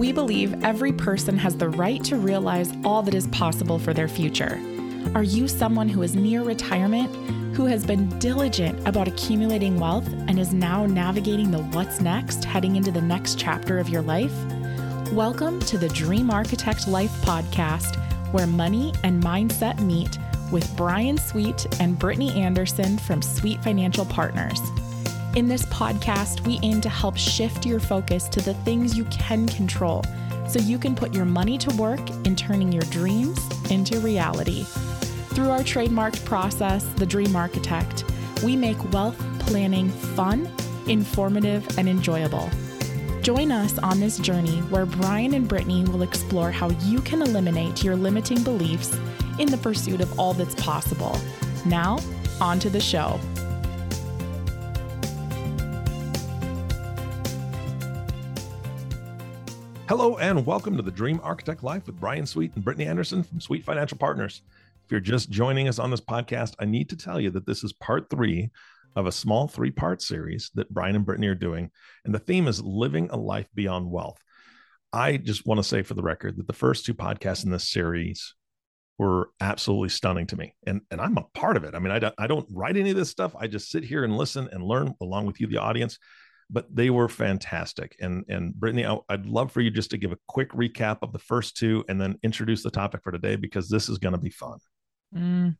We believe every person has the right to realize all that is possible for their future. Are you someone who is near retirement, who has been diligent about accumulating wealth and is now navigating the what's next, heading into the next chapter of your life? Welcome to the Dream Architect Life podcast, where money and mindset meet with Bryan Sweet and Brittany Anderson from Sweet Financial Partners. In this podcast, we aim to help shift your focus to the things you can control so you can put your money to work in turning your dreams into reality. Through our trademarked process, The Dream Architect, we make wealth planning fun, informative, and enjoyable. Join us on this journey where Bryan and Brittany will explore how you can eliminate your limiting beliefs in the pursuit of all that's possible. Now, on to the show. Hello and welcome to the Dream Architect Life with Bryan Sweet and Brittany Anderson from Sweet Financial Partners. If you're just joining us on this podcast, I need to tell you that this is part three of a small three part series that Bryan and Brittany are doing. And the theme is living a life beyond wealth. I just want to say for the record that the first two podcasts in this series were absolutely stunning to me. And, and I'm a part of it. I mean, I don't, I don't write any of this stuff. I just sit here and listen and learn along with you, the audience but they were fantastic. And and Brittany, I, would love for you just to give a quick recap of the first two, and then introduce the topic for today because this is going to be fun. Mm,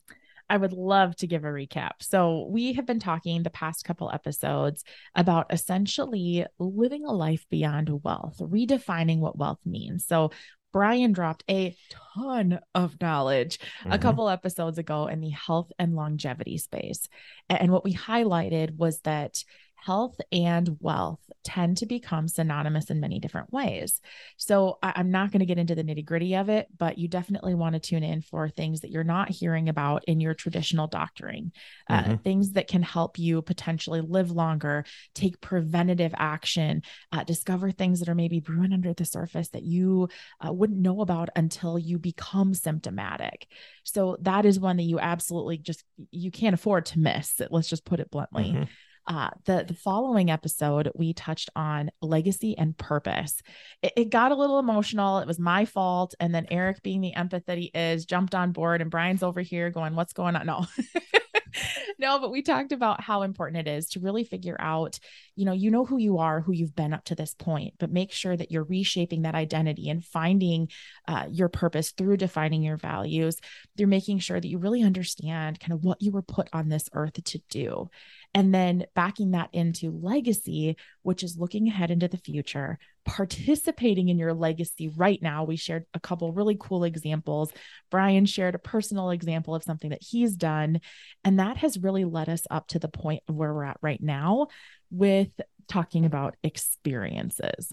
I would love to give a recap. So we have been talking the past couple episodes about essentially living a life beyond wealth, redefining what wealth means. So Bryan dropped a ton of knowledge mm-hmm. a couple episodes ago in the health and longevity space. And what we highlighted was that health and wealth tend to become synonymous in many different ways. So I, am not going to get into the nitty gritty of it, but you definitely want to tune in for things that you're not hearing about in your traditional doctoring, uh, mm-hmm. things that can help you potentially live longer, take preventative action, uh, discover things that are maybe brewing under the surface that you uh, wouldn't know about until you become symptomatic. So that is one that you absolutely just you can't afford to miss. Let's just put it bluntly. Mm-hmm. Uh, the the following episode we touched on legacy and purpose. It, it, got a little emotional. It was my fault, and then Eric, being the empath that he is, jumped on board, and Bryan's over here going, "What's going on?" No. no, but we talked about how important it is to really figure out, you know, you know who you are, who you've been up to this point, but make sure that you're reshaping that identity and finding uh, your purpose through defining your values. Through making sure that you really understand kind of what you were put on this earth to do. And then backing that into legacy, which is looking ahead into the future, participating in your legacy right now. We shared a couple really cool examples. Bryan shared a personal example of something that he's done. And that has really led us up to the point of where we're at right now with talking about experiences.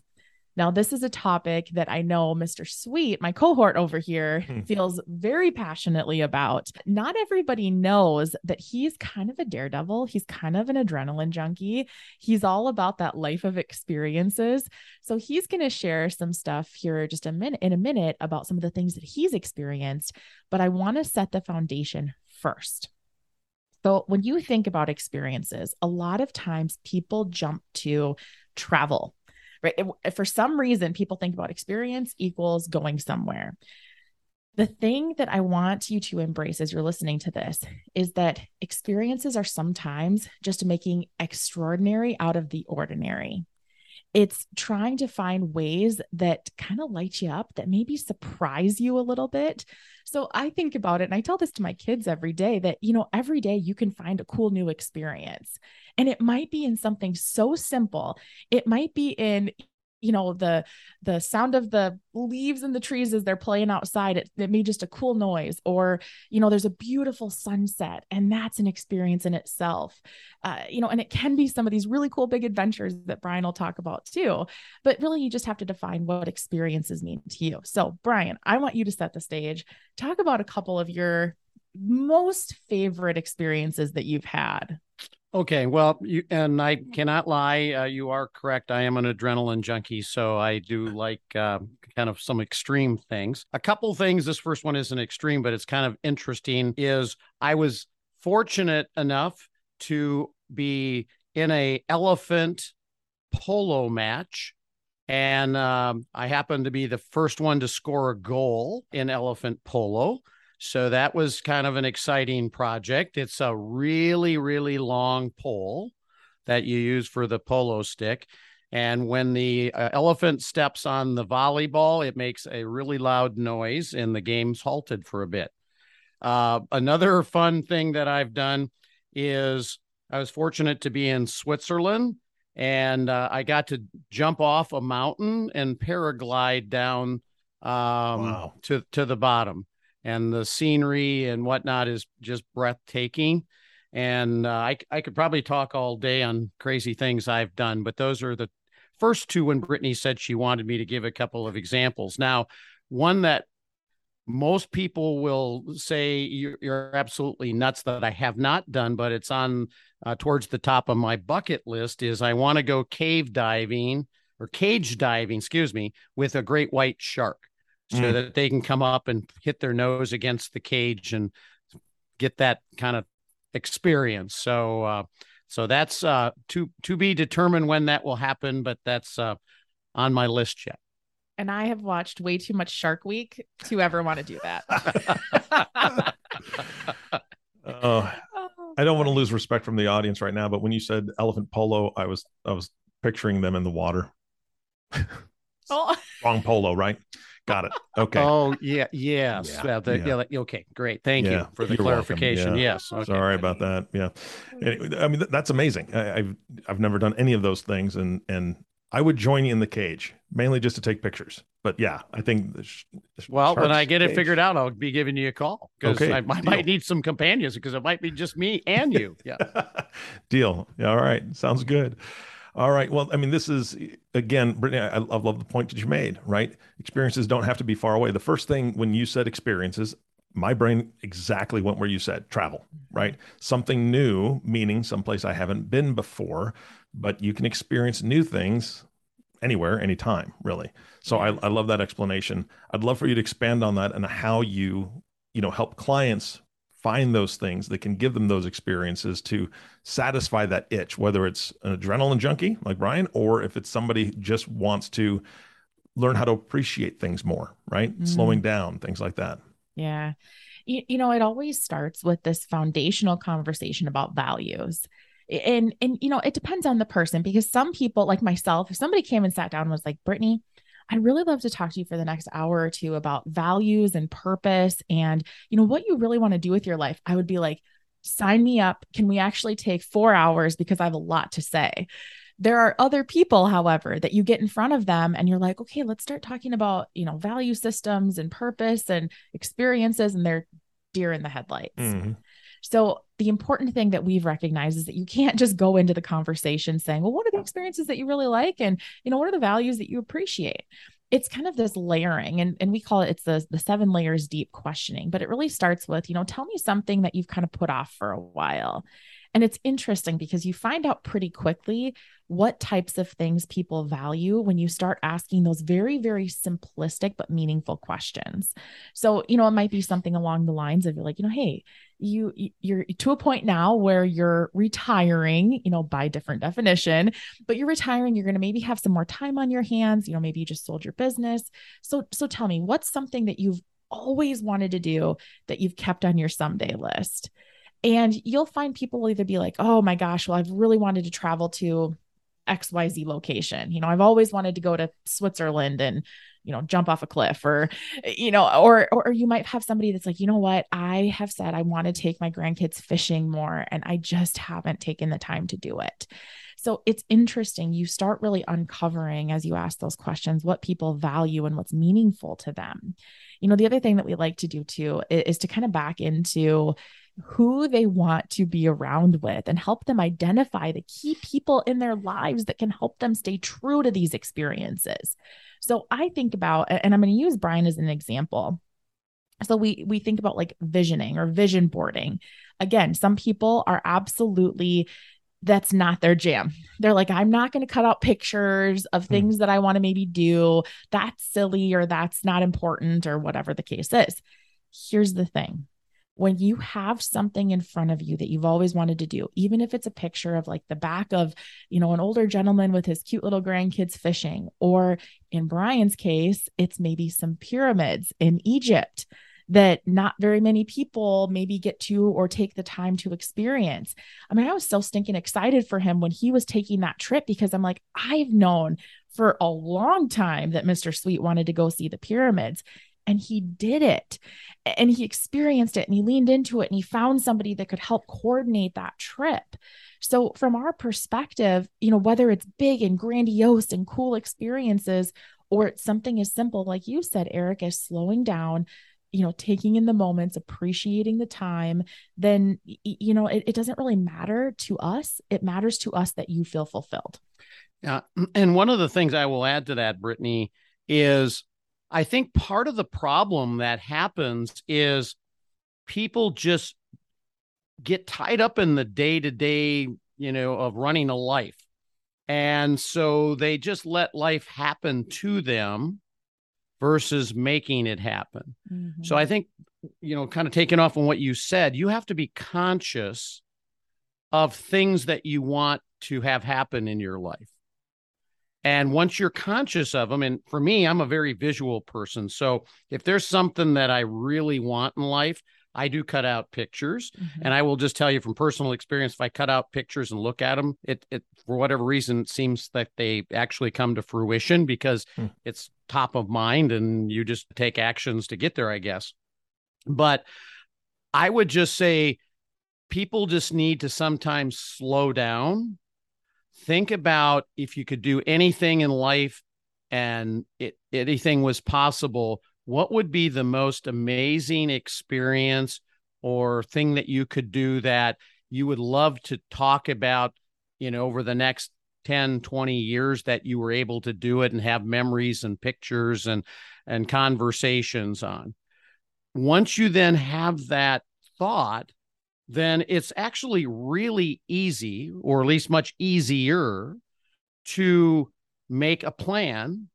Now, this is a topic that I know Mr. Sweet, my cohort over here, hmm. feels very passionately about. Not everybody knows that he's kind of a daredevil. He's kind of an adrenaline junkie. He's all about that life of experiences. So he's going to share some stuff here just a minute in a minute about some of the things that he's experienced, but I want to set the foundation first. So, when you think about experiences, a lot of times people jump to travel right? It, for some reason, people think about experience equals going somewhere. The thing that I want you to embrace as you're listening to this is that experiences are sometimes just making extraordinary out of the ordinary. It's trying to find ways that kind of light you up, that maybe surprise you a little bit. So I think about it and I tell this to my kids every day that, you know, every day you can find a cool new experience. And it might be in something so simple. It might be in, you know the the sound of the leaves in the trees as they're playing outside it, it made just a cool noise. Or you know there's a beautiful sunset and that's an experience in itself. Uh, you know and it can be some of these really cool big adventures that bryan will talk about too but really you just have to define what experiences mean to you. So bryan i want you to set the stage. Talk about a couple of your most favorite experiences that you've had Okay, well, you, and I cannot lie. Uh, you are correct. I am an adrenaline junkie, so I do like uh, kind of some extreme things. A couple things. This first one isn't extreme, but it's kind of interesting. Is I was fortunate enough to be in a elephant polo match And um, I happened to be the first one to score a goal in elephant polo. So that was kind of an exciting project. It's a really, really long pole that you use for the polo stick. And when the uh, elephant steps on the volleyball, it makes a really loud noise and the game's halted for a bit. Uh, another fun thing that I've done is I was fortunate to be in Switzerland and uh, I got to jump off a mountain and paraglide down um, wow. to to the bottom, and the scenery and whatnot is just breathtaking. And uh, I I could probably talk all day on crazy things I've done, but those are the first two when Brittany said she wanted me to give a couple of examples. Now, one that most people will say you're, you're, absolutely nuts that I have not done, but it's on uh, towards the top of my bucket list is I want to go cave diving or cage diving, excuse me, with a great white shark so mm. that they can come up and hit their nose against the cage and get that kind of experience. So, uh, so that's uh, to to be determined when that will happen, but that's uh, on my list yet and I have watched way too much Shark Week to ever want to do that. oh, I don't want to lose respect from the audience right now, but when you said elephant polo, I was I was picturing them in the water. oh. Wrong polo, right? Got it. Okay. Oh yeah, yes. Yeah, yeah, the, yeah. yeah okay, great. Thank you for the clarification. Yes. Okay. Sorry about that. Yeah. Anyway, I mean, that's amazing. I, I've I've never done any of those things, and and I would join you in the cage mainly just to take pictures. But yeah, I think. The sh- the well, when I get cage. it figured out, I'll be giving you a call because okay, I, I might need some companions because it might be just me and you. Yeah. deal. All right. Sounds good. All right. Well, I mean, this is again, Brittany. I, I love the point that you made. Right? Experiences don't have to be far away. The first thing when you said experiences, my brain exactly went where you said travel. Right? Something new, meaning someplace I haven't been before but you can experience new things anywhere, anytime, really. So I, I love that explanation. I'd love for you to expand on that and how you, you know, help clients find those things that can give them those experiences to satisfy that itch, whether it's an adrenaline junkie like Bryan, or if it's somebody just wants to learn how to appreciate things more, right? Mm-hmm. Slowing down, things like that. Yeah. You, you know, it always starts with this foundational conversation about values and and you know it depends on the person because some people like myself if somebody came and sat down and was like brittany i'd really love to talk to you for the next hour or two about values and purpose and you know what you really want to do with your life. I would be like sign me up. Can we actually take four hours? Because i have a lot to say. There are other people however that you get in front of them and you're like okay let's start talking about you know value systems and purpose and experiences and they're deer in the headlights. Mm-hmm. So, the important thing that we've recognized is that you can't just go into the conversation saying, well, what are the experiences that you really like? And, you know, what are the values that you appreciate? It's kind of this layering, and, and we call it it's the, the seven layers deep questioning, but it really starts with, you know, tell me something that you've kind of put off for a while. And it's interesting because you find out pretty quickly what types of things people value when you start asking those very, very simplistic but meaningful questions. So, you know, it might be something along the lines of like, you know, hey, you you're to a point now where you're retiring you know by different definition but you're retiring you're going to maybe have some more time on your hands you know maybe you just sold your business. So so tell me what's something that you've always wanted to do that you've kept on your someday list? And you'll find people will either be like oh my gosh well i've really wanted to travel to xyz location. You know i've always wanted to go to switzerland and you know jump off a cliff or you know or or you might have somebody that's like you know what? I have said i want to take my grandkids fishing more and i just haven't taken the time to do it. So it's interesting you start really uncovering as you ask those questions what people value and what's meaningful to them. You know the other thing that we like to do too is, is to kind of back into who they want to be around with and help them identify the key people in their lives that can help them stay true to these experiences. So I think about and I'm going to use Bryan as an example. So we we think about like visioning or vision boarding. Again, some people are absolutely that's not their jam. They're like, I'm not going to cut out pictures of hmm. things mm. that I want to maybe do. That's silly or that's not important or whatever the case is. Here's the thing when you have something in front of you that you've always wanted to do, even if it's a picture of like the back of, you know, an older gentleman with his cute little grandkids fishing, or in Bryan's case, it's maybe some pyramids in Egypt that not very many people maybe get to or take the time to experience. I mean, I was so stinking excited for him when he was taking that trip because I'm like, I've known for a long time that Mr. Sweet wanted to go see the pyramids and he did it and he experienced it and he leaned into it and he found somebody that could help coordinate that trip. So, from our perspective, you know, whether it's big and grandiose and cool experiences, or it's something as simple, like you said, Eric, as slowing down, you know taking in the moments appreciating the time then you know it, it doesn't really matter to us it matters to us that you feel fulfilled yeah and one of the things i will add to that brittany is i think part of the problem that happens is people just get tied up in the day to day you know of running a life and so they just let life happen to them versus making it happen. Mm-hmm. So I think, you know, kind of taking off on what you said, you have to be conscious of things that you want to have happen in your life. And once you're conscious of them, and for me, I'm a very visual person. So if there's something that I really want in life, I do cut out pictures, mm-hmm. and I will just tell you from personal experience, if I cut out pictures and look at them, it, it for whatever reason it seems that they actually come to fruition because mm. it's top of mind, and you just take actions to get there, I guess. But I would just say people just need to sometimes slow down, think about if you could do anything in life and it, anything was possible what would be the most amazing experience or thing that you could do that you would love to talk about you know over the next 10 20 years that you were able to do it and have memories and pictures and and conversations on? Once you then have that thought then it's actually really easy or at least much easier to make a plan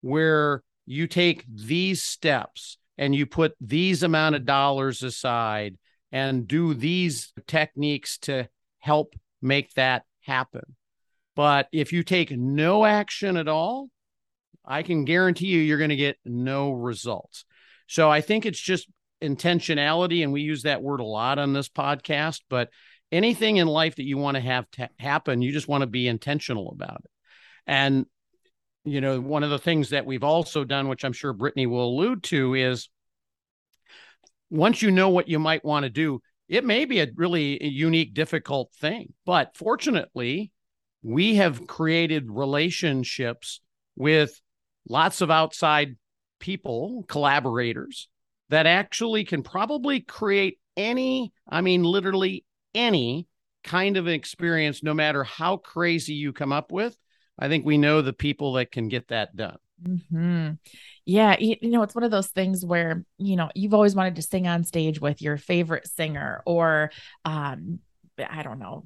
where you take these steps and you put these amount of dollars aside and do these techniques to help make that happen. But if you take no action at all, I can guarantee you you're going to get no results. So I think it's just intentionality. And we use that word a lot on this podcast. But anything in life that you want to have happen, you just want to be intentional about it. And you know, one of the things that we've also done, which I'm sure Brittany will allude to, is once you know what you might want to do, it may be a really unique, difficult thing. But fortunately, we have created relationships with lots of outside people, collaborators that actually can probably create any, I mean, literally any kind of experience, no matter how crazy you come up with. I think we know the people that can get that done. Mm-hmm. Yeah, you, you know, it's one of those things where you know you've always wanted to sing on stage with your favorite singer, or um, I don't know,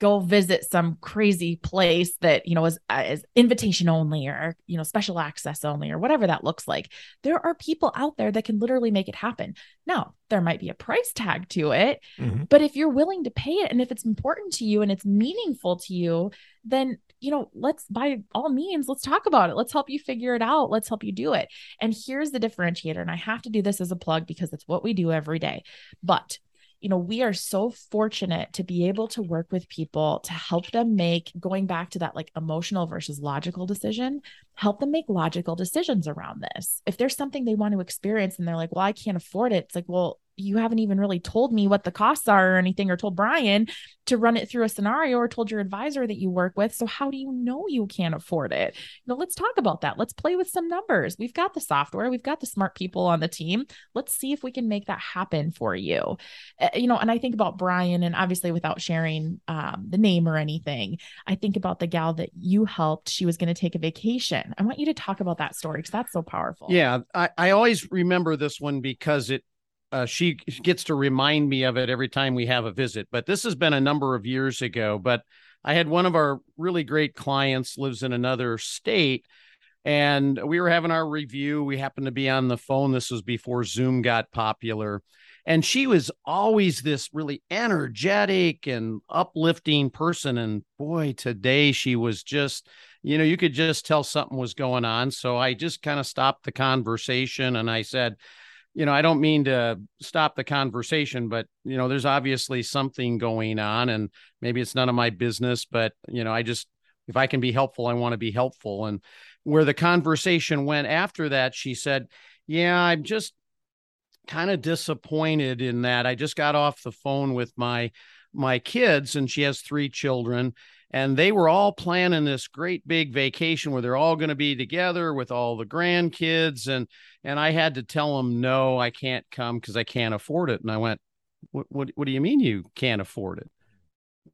go visit some crazy place that you know is uh, is invitation only or you know special access only or whatever that looks like. There are people out there that can literally make it happen. Now there might be a price tag to it mm-hmm. but if you're willing to pay it and if it's important to you and it's meaningful to you then you know let's by all means let's talk about it. Let's help you figure it out. Let's help you do it. And here's the differentiator and i have to do this as a plug because it's what we do every day. But you know, we are so fortunate to be able to work with people to help them make going back to that like emotional versus logical decision, help them make logical decisions around this. If there's something they want to experience and they're like, well, I can't afford it, it's like, well, you haven't even really told me what the costs are or anything or told Bryan to run it through a scenario or told your advisor that you work with. So how do you know you can't afford it? You know, let's talk about that. Let's play with some numbers. We've got the software, we've got the smart people on the team. Let's see if we can make that happen for you. Uh, you know, and I think about Bryan and obviously without sharing um, the name or anything, I think about the gal that you helped. She was going to take a vacation. I want you to talk about that story because that's so powerful. Yeah, I, I always remember this one because it uh, she gets to remind me of it every time we have a visit. But this has been a number of years ago. But I had one of our really great clients lives in another state, and we were having our review. We happened to be on the phone. This was before Zoom got popular. And she was always this really energetic and uplifting person. And boy, today she was just, you know, you could just tell something was going on. So I just kind of stopped the conversation and I said, you know, I don't mean to stop the conversation, but you know, there's obviously something going on and maybe it's none of my business, but you know, I just if I can be helpful, I want to be helpful. And where the conversation went after that, she said, "Yeah, I'm just kind of disappointed in that. I just got off the phone with my my kids and she has three children and they were all planning this great big vacation where they're all going to be together with all the grandkids and and I had to tell them no I can't come cuz I can't afford it and I went what, what what do you mean you can't afford it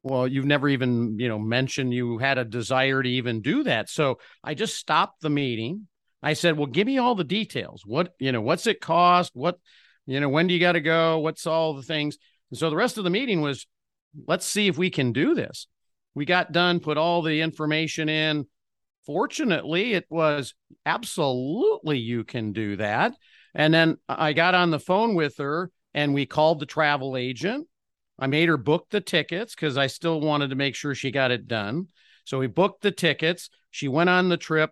well you've never even you know mentioned you had a desire to even do that so I just stopped the meeting I said well give me all the details what you know what's it cost what you know, when do you got to go? What's all the things? And so the rest of the meeting was, let's see if we can do this. We got done, put all the information in. Fortunately, it was absolutely you can do that. And then I got on the phone with her and we called the travel agent. I made her book the tickets because I still wanted to make sure she got it done. So we booked the tickets. She went on the trip.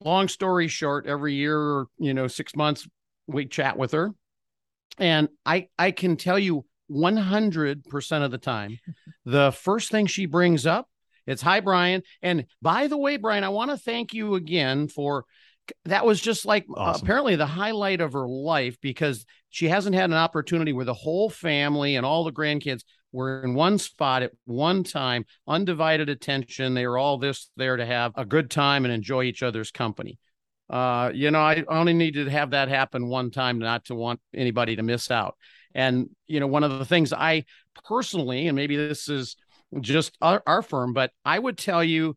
Long story short, every year, you know, six months, we chat with her and I I can tell you 100% of the time, the first thing she brings up, it's hi Bryan. And by the way, Bryan, I want to thank you again for that was just like awesome. apparently the highlight of her life because she hasn't had an opportunity where the whole family and all the grandkids were in one spot at one time, undivided attention. They were all this there to have a good time and enjoy each other's company uh, you know, I only needed to have that happen one time not to want anybody to miss out. And, you know, one of the things I personally, and maybe this is just our, our firm, but I would tell you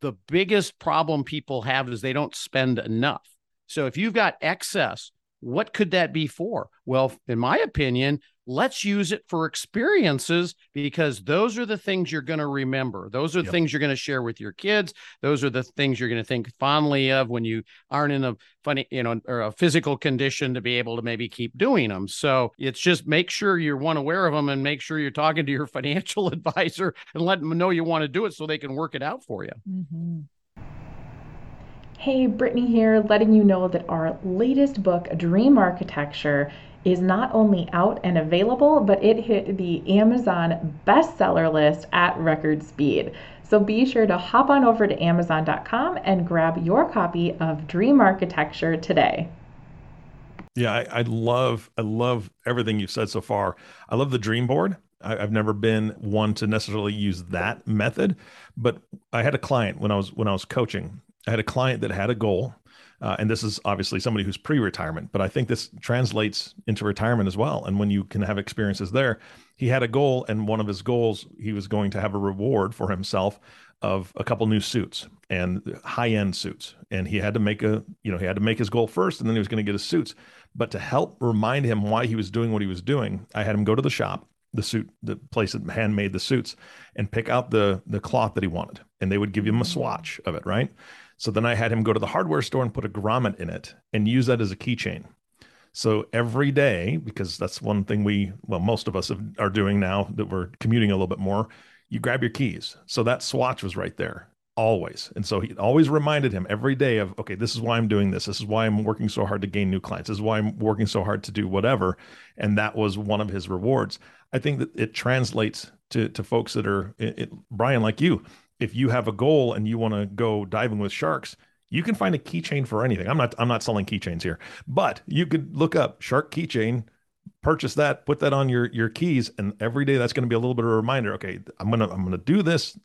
the biggest problem people have is they don't spend enough. So if you've got excess, what could that be for? Well, in my opinion, let's use it for experiences because those are the things you're going to remember. Those are the yep. things you're going to share with your kids. Those are the things you're going to think fondly of when you aren't in a funny, you know, or a physical condition to be able to maybe keep doing them. So it's just make sure you're one aware of them and make sure you're talking to your financial advisor and let them know you want to do it so they can work it out for you. Mm-hmm. Hey, Brittany here, letting you know that our latest book, Dream Architecture, is not only out and available, but it hit the Amazon bestseller list at record speed. So be sure to hop on over to Amazon.com and grab your copy of Dream Architecture today. Yeah, I, I love I love everything you've said so far. I love the dream board. I, I've never been one to necessarily use that method, but I had a client when I was when I was coaching. I had a client that had a goal uh, and this is obviously somebody who's pre-retirement, but I think this translates into retirement as well. And when you can have experiences there, he had a goal, and one of his goals, he was going to have a reward for himself of a couple new suits and high-end suits. And he had to make a, you know, he had to make his goal first, and then he was going to get his suits. But to help remind him why he was doing what he was doing, I had him go to the shop, the suit, the place that handmade the suits, and pick out the the cloth that he wanted, and they would give him a swatch of it, right? So then I had him go to the hardware store and put a grommet in it and use that as a keychain. So every day, because that's one thing we, well, most of us have, are doing now that we're commuting a little bit more, you grab your keys. So that swatch was right there always. And so he always reminded him every day of, okay, this is why I'm doing this. This is why I'm working so hard to gain new clients. This is why I'm working so hard to do whatever. And that was one of his rewards. I think that it translates to, to folks that are, it, it, Bryan, like you, if you have a goal and you want to go diving with sharks, you can find a keychain for anything. I'm not I'm not selling keychains here, but you could look up shark keychain, purchase that, put that on your your keys, and every day that's going to be a little bit of a reminder. Okay, I'm gonna I'm gonna do this.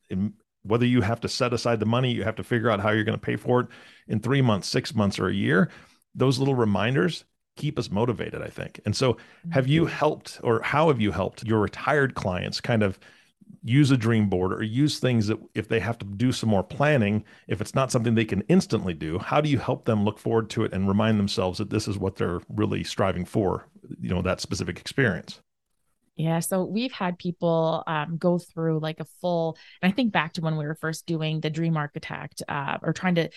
whether you have to set aside the money, you have to figure out how you're going to pay for it in three months, six months, or a year. Those little reminders keep us motivated, I think. And so, have you mm-hmm. helped, or how have you helped your retired clients kind of use a dream board or use things that if they have to do some more planning, if it's not something they can instantly do, how do you help them look forward to it and remind themselves that this is what they're really striving for, you know, that specific experience? Yeah. So we've had people um, go through like a full, and I think back to when we were first doing the Dream Architect uh, or trying to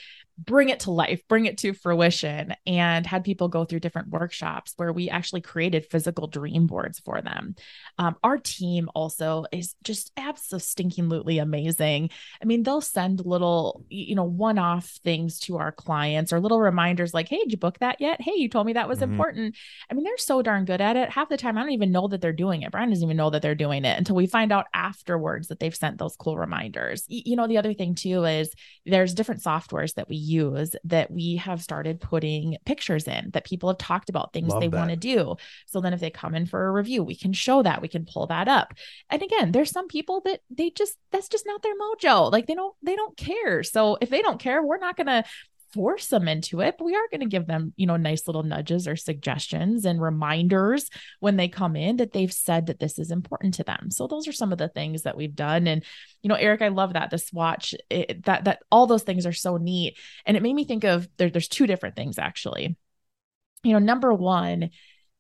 bring it to life, bring it to fruition, and had people go through different workshops where we actually created physical dream boards for them. Um, our team also is just absolutely amazing. I mean, they'll send little, you know, one off things to our clients or little reminders like, hey, did you book that yet? Hey, you told me that was mm-hmm. important. I mean, they're so darn good at it. Half the time, I don't even know that they're doing it. Bryan doesn't even know that they're doing it until we find out afterwards that they've sent those cool reminders. You know, the other thing too is there's different softwares that we use that we have started putting pictures in that people have talked about things Love they want to do. So then if they come in for a review, we can show that, we can pull that up. And again, there's some people that they just that's just not their mojo. Like they don't they don't care. So if they don't care, we're not going to force them into it, but we are going to give them, you know, nice little nudges or suggestions and reminders when they come in that they've said that this is important to them. So those are some of the things that we've done. And, you know, Eric, I love that the swatch, it, that, that all those things are so neat. And it made me think of there, there's two different things actually. You know, number one,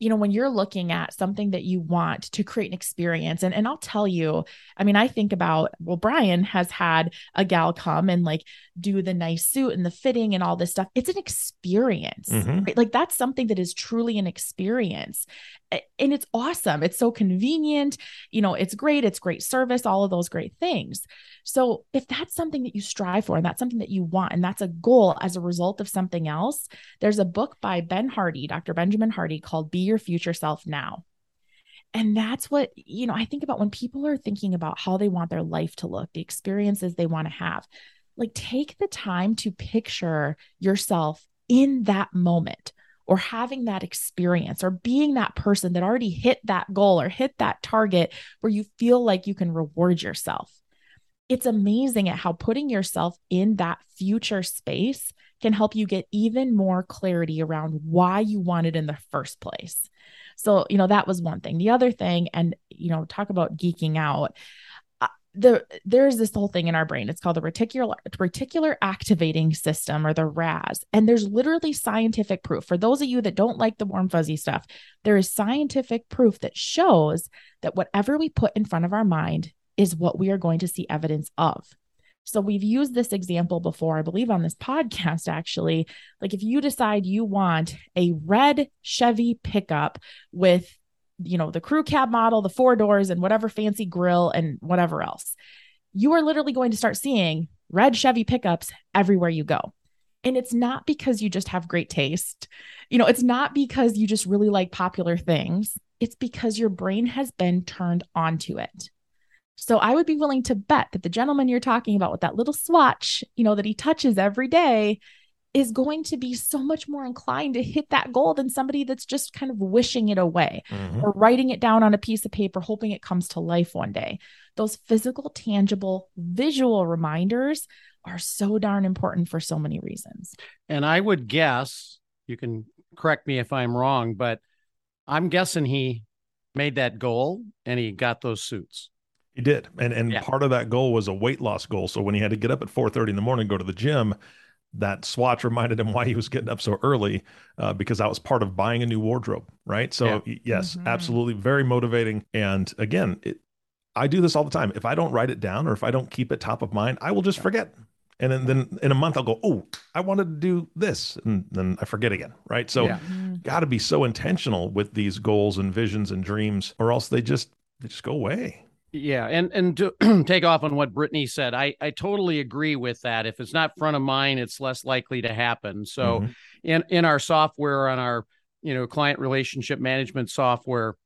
you know, when you're looking at something that you want to create an experience, and, and I'll tell you, I mean, I think about, well, Bryan has had a gal come and like do the nice suit and the fitting and all this stuff. It's an experience, mm-hmm. right? Like that's something that is truly an experience. And it's awesome. It's so convenient. You know, it's great. It's great service, all of those great things. So if that's something that you strive for and that's something that you want and that's a goal as a result of something else, there's a book by Ben Hardy, Dr. Benjamin Hardy called Be Your Future Self Now. And that's what, you know, I think about when people are thinking about how they want their life to look, the experiences they want to have. Like take the time to picture yourself in that moment or having that experience or being that person that already hit that goal or hit that target where you feel like you can reward yourself it's amazing at how putting yourself in that future space can help you get even more clarity around why you want it in the first place. So, you know, that was one thing. The other thing, and, you know, talk about geeking out. Uh, the there's this whole thing in our brain. It's called the reticular reticular activating system or the RAS. And there's literally scientific proof. For those of you that don't like the warm fuzzy stuff, there is scientific proof that shows that whatever we put in front of our mind is what we are going to see evidence of. So we've used this example before, I believe on this podcast actually. Like if you decide you want a red Chevy pickup with you know the crew cab model, the four doors and whatever fancy grill and whatever else. You are literally going to start seeing red Chevy pickups everywhere you go. And it's not because you just have great taste. You know, it's not because you just really like popular things. It's because your brain has been turned onto it. So I would be willing to bet that the gentleman you're talking about with that little swatch, you know, that he touches every day is going to be so much more inclined to hit that goal than somebody that's just kind of wishing it away mm-hmm. or writing it down on a piece of paper, hoping it comes to life one day. Those physical, tangible, visual reminders are so darn important for so many reasons. And I would guess, you can correct me if I'm wrong, but I'm guessing he made that goal and he got those suits. He did, and and yeah. part of that goal was a weight loss goal. So when he had to get up at four thirty in the morning, go to the gym, that swatch reminded him why he was getting up so early, uh, because that was part of buying a new wardrobe, right? So yeah. yes, mm-hmm. absolutely, very motivating. And again, it, I do this all the time. If I don't write it down or if I don't keep it top of mind, I will just forget. And then, then in a month, I'll go, oh, I wanted to do this. And then I forget again. Right. So, yeah. Mm-hmm. got to be so intentional with these goals and visions and dreams, or else they just, they just go away. Yeah, and and to take off on what Brittany said, I I totally agree with that. If it's not front of mind, it's less likely to happen. So, mm-hmm. in in our software on our you know client relationship management software,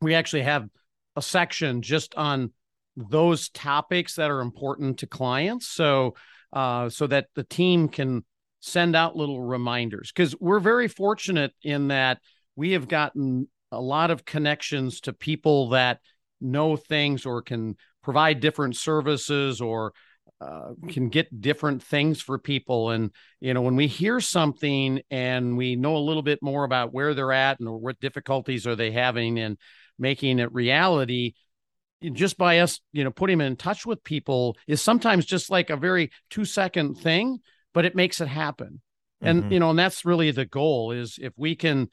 we actually have a section just on those topics that are important to clients. So, uh, so that the team can send out little reminders because we're very fortunate in that we have gotten a lot of connections to people that know things or can provide different services or uh, can get different things for people. And, you know, when we hear something and we know a little bit more about where they're at and what difficulties are they having and making it reality, just by us, you know, putting them in touch with people is sometimes just like a very two second thing, but it makes it happen. And, mm-hmm. you know, and that's really the goal is if we can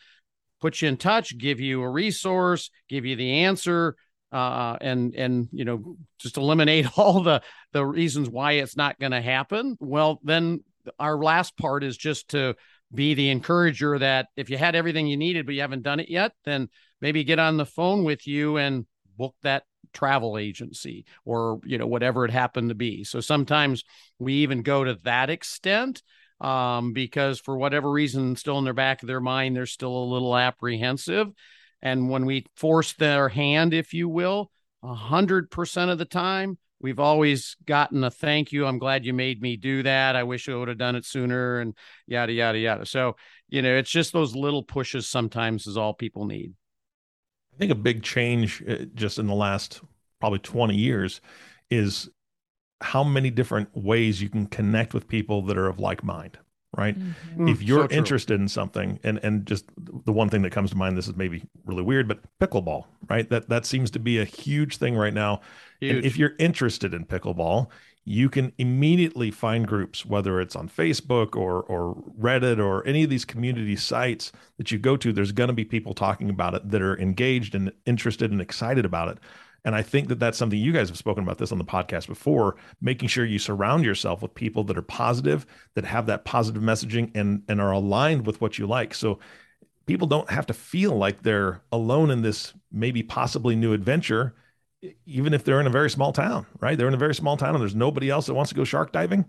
put you in touch, give you a resource, give you the answer, uh, and and you know just eliminate all the the reasons why it's not going to happen well then our last part is just to be the encourager that if you had everything you needed but you haven't done it yet, then maybe get on the phone with you and book that travel agency or you know whatever it happened to be. So sometimes we even go to that extent um, because for whatever reason, still in their back of their mind, they're still a little apprehensive. And when we force their hand, if you will, a hundred percent of the time, we've always gotten a thank you. I'm glad you made me do that. I wish I would have done it sooner and yada, yada, yada. So, you know, it's just those little pushes sometimes is all people need. I think a big change uh, just in the last probably 20 years is how many different ways you can connect with people that are of like mind right? Mm-hmm. if you're so interested in something and and just the one thing that comes to mind this is maybe really weird but pickleball right? That that seems to be a huge thing right now. And if you're interested in pickleball you can immediately find groups whether it's on facebook or or reddit or any of these community sites that you go to there's going to be people talking about it that are engaged and interested and excited about it and I think that that's something you guys have spoken about this on the podcast before, making sure you surround yourself with people that are positive, that have that positive messaging and and are aligned with what you like. So people don't have to feel like they're alone in this maybe possibly new adventure even if they're in a very small town, right? They're in a very small town and there's nobody else that wants to go shark diving.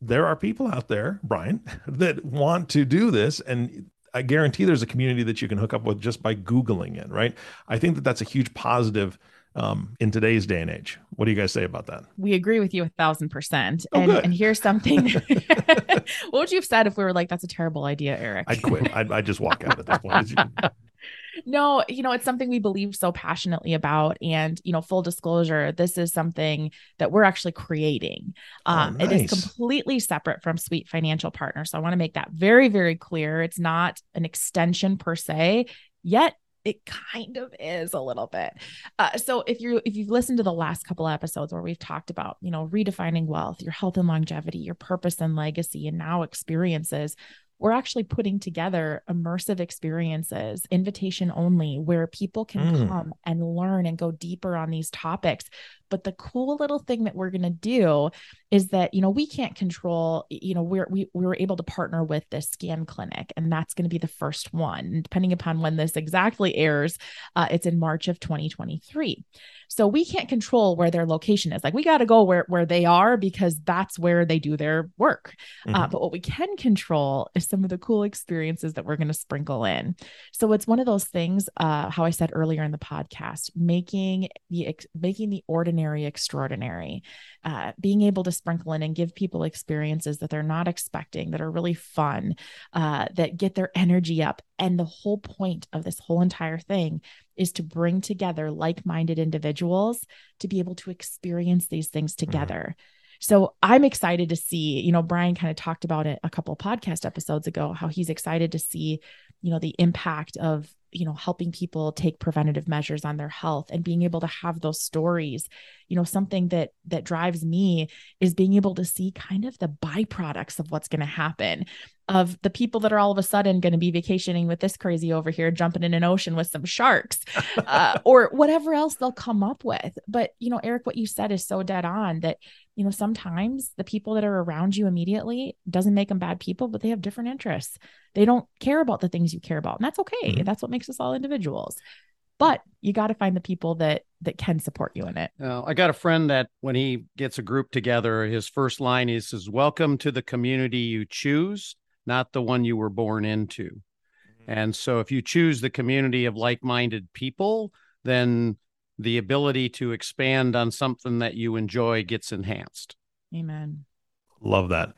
There are people out there, Bryan, that want to do this and I guarantee there's a community that you can hook up with just by Googling it, right? I think that that's a huge positive um, in today's day and age. What do you guys say about that? We agree with you a thousand percent. Oh, and, and here's something. what would you have said if we were like, that's a terrible idea, Eric? I'd quit. I'd, I'd just walk out at that point. no, you know, it's something we believe so passionately about. And, you know, full disclosure, this is something that we're actually creating. Oh, um, oh, nice. It is completely separate from Sweet Financial Partners. So I want to make that very, very clear. It's not an extension per se, yet it kind of is a little bit. Uh, so if you if you've listened to the last couple episodes where we've talked about you know redefining wealth, your health and longevity, your purpose and legacy, and now experiences, we're actually putting together immersive experiences, invitation only, where people can mm. come and learn and go deeper on these topics. But the cool little thing that we're going to do is that, you know, we can't control, you know, we're, we, we were able to partner with this scan clinic, and that's going to be the first one. Depending upon when this exactly airs, uh, it's in March of 2023. So we can't control where their location is. Like we got to go where, where they are because that's where they do their work. Uh, mm-hmm. Uh, but what we can control is some of the cool experiences that we're going to sprinkle in. So it's one of those things, uh, how I said earlier in the podcast, making the, making the ordinary extraordinary, uh, being able to sprinkle in and give people experiences that they're not expecting, that are really fun, uh, that get their energy up. And the whole point of this whole entire thing is to bring together like minded individuals to be able to experience these things mm-hmm. together. Mm-hmm. So I'm excited to see, you know, Bryan kind of talked about it a couple podcast episodes ago, how he's excited to see, you know, the impact of you know helping people take preventative measures on their health and being able to have those stories you know something that that drives me is being able to see kind of the byproducts of what's going to happen of the people that are all of a sudden going to be vacationing with this crazy over here jumping in an ocean with some sharks uh, or whatever else they'll come up with. But you know eric what you said is so dead on that you know sometimes the people that are around you immediately doesn't make them bad people but they have different interests they don't care about the things you care about and that's okay mm-hmm. that's what makes us all individuals but you got to find the people that that can support you in it. Uh, I got a friend that when he gets a group together, his first line is, is "Welcome to the community you choose, not the one you were born into." Mm-hmm. And so, if you choose the community of like-minded people, then the ability to expand on something that you enjoy gets enhanced. Amen. Love that.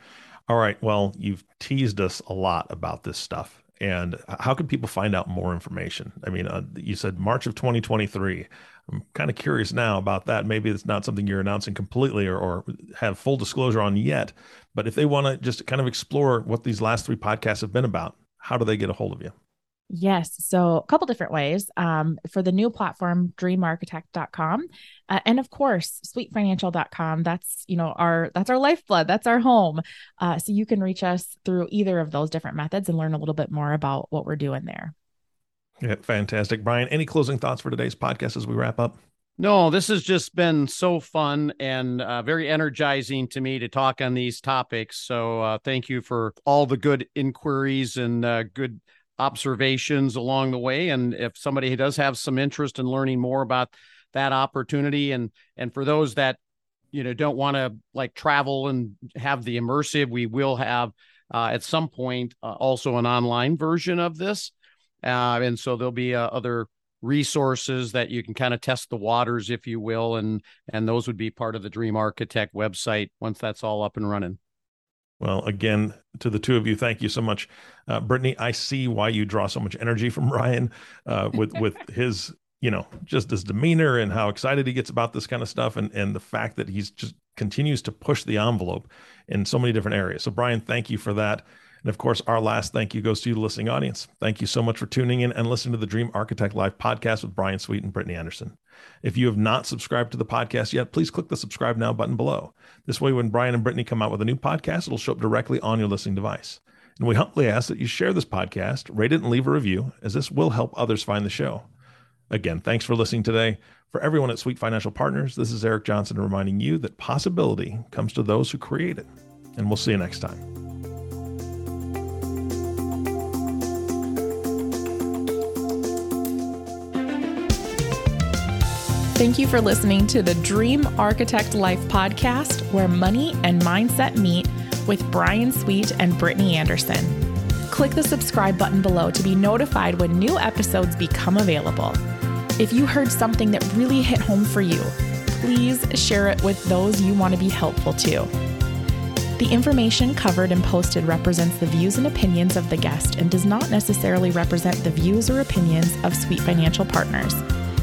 All right. Well, you've teased us a lot about this stuff and how can people find out more information? I mean, uh, you said March of 2023. I'm kind of curious now about that. Maybe it's not something you're announcing completely or, or have full disclosure on yet. But if they want to just kind of explore what these last three podcasts have been about, how do they get a hold of you? Yes. So a couple different ways. Um, for the new platform, dreamarchitect.com. Uh, and of course, sweetfinancial.com. That's, you know, our, that's our lifeblood. That's our home. Uh, so you can reach us through either of those different methods and learn a little bit more about what we're doing there. Yeah, fantastic. Bryan, any closing thoughts for today's podcast as we wrap up? No, this has just been so fun and uh, very energizing to me to talk on these topics. So, uh, thank you for all the good inquiries and uh, good observations along the way. And if somebody does have some interest in learning more about that opportunity, and and for those that you know don't want to like travel and have the immersive, we will have uh, at some point uh, also an online version of this, uh, and so there'll be uh, other resources that you can kind of test the waters, if you will, and and those would be part of the Dream Architect website once that's all up and running. Well, again, to the two of you, thank you so much, uh, Brittany. I see why you draw so much energy from Bryan uh, with with his, you know, just his demeanor and how excited he gets about this kind of stuff, and and the fact that he's just continues to push the envelope in so many different areas. So, Bryan, thank you for that. And of course, our last thank you goes to you, the listening audience. Thank you so much for tuning in and listening to the Dream Architect Live podcast with Bryan Sweet and Brittany Anderson. If you have not subscribed to the podcast yet, please click the subscribe now button below. This way, when Bryan and Brittany come out with a new podcast, it'll show up directly on your listening device. And we humbly ask that you share this podcast, rate it, and leave a review, as this will help others find the show. Again, thanks for listening today. For everyone at Sweet Financial Partners, this is Eric Johnson reminding you that possibility comes to those who create it. And we'll see you next time. Thank you for listening to the Dream Architect Life podcast, where money and mindset meet with Bryan Sweet and Brittany Anderson. Click the subscribe button below to be notified when new episodes become available. If you heard something that really hit home for you, please share it with those you want to be helpful to. The information covered and posted represents the views and opinions of the guest and does not necessarily represent the views or opinions of Sweet Financial Partners.